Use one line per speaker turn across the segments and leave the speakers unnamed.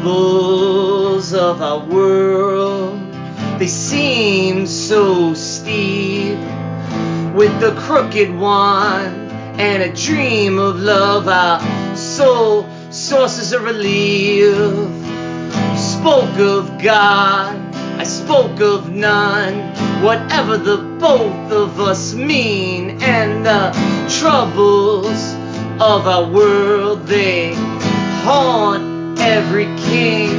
troubles of our world, they seem so steep. With the crooked wand and a dream of love, our soul sources of relief. Spoke of God, I spoke of none. Whatever the both of us mean, and the troubles of our world, they haunt every king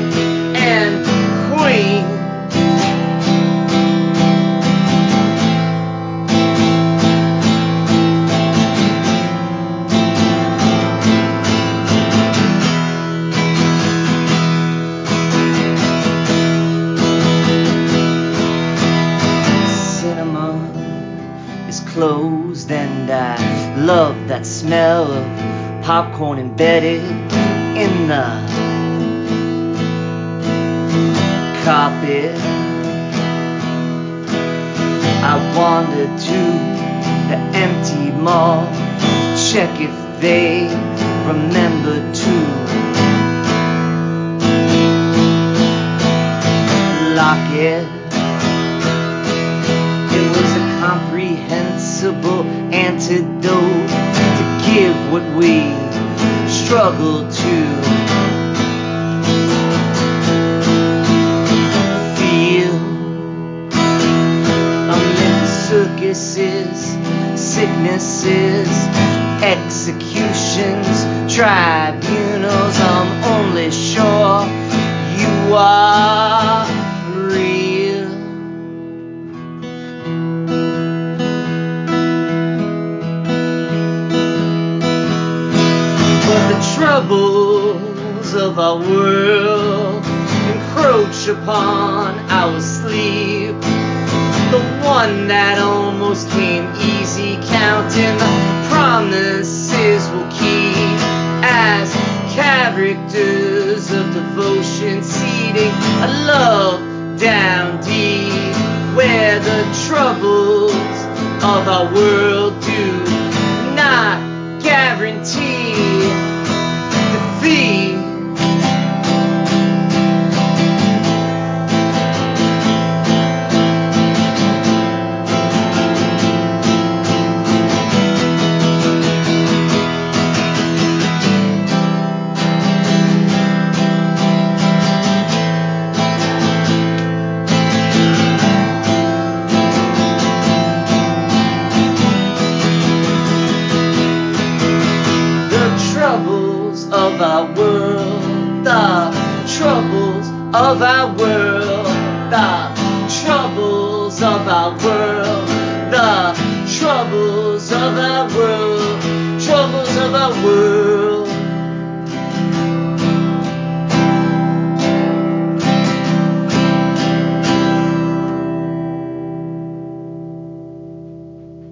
and queen. Cinema is closed, and I love that smell of popcorn embedded in the carpet. I wandered to the empty mall to check if they remember to lock it. It was a comprehensible antidote to give what we struggle to tribunals, I'm only sure you are real. But the troubles of our world encroach upon our sleep. The one that almost came easy, counting of our world, the troubles of our world, the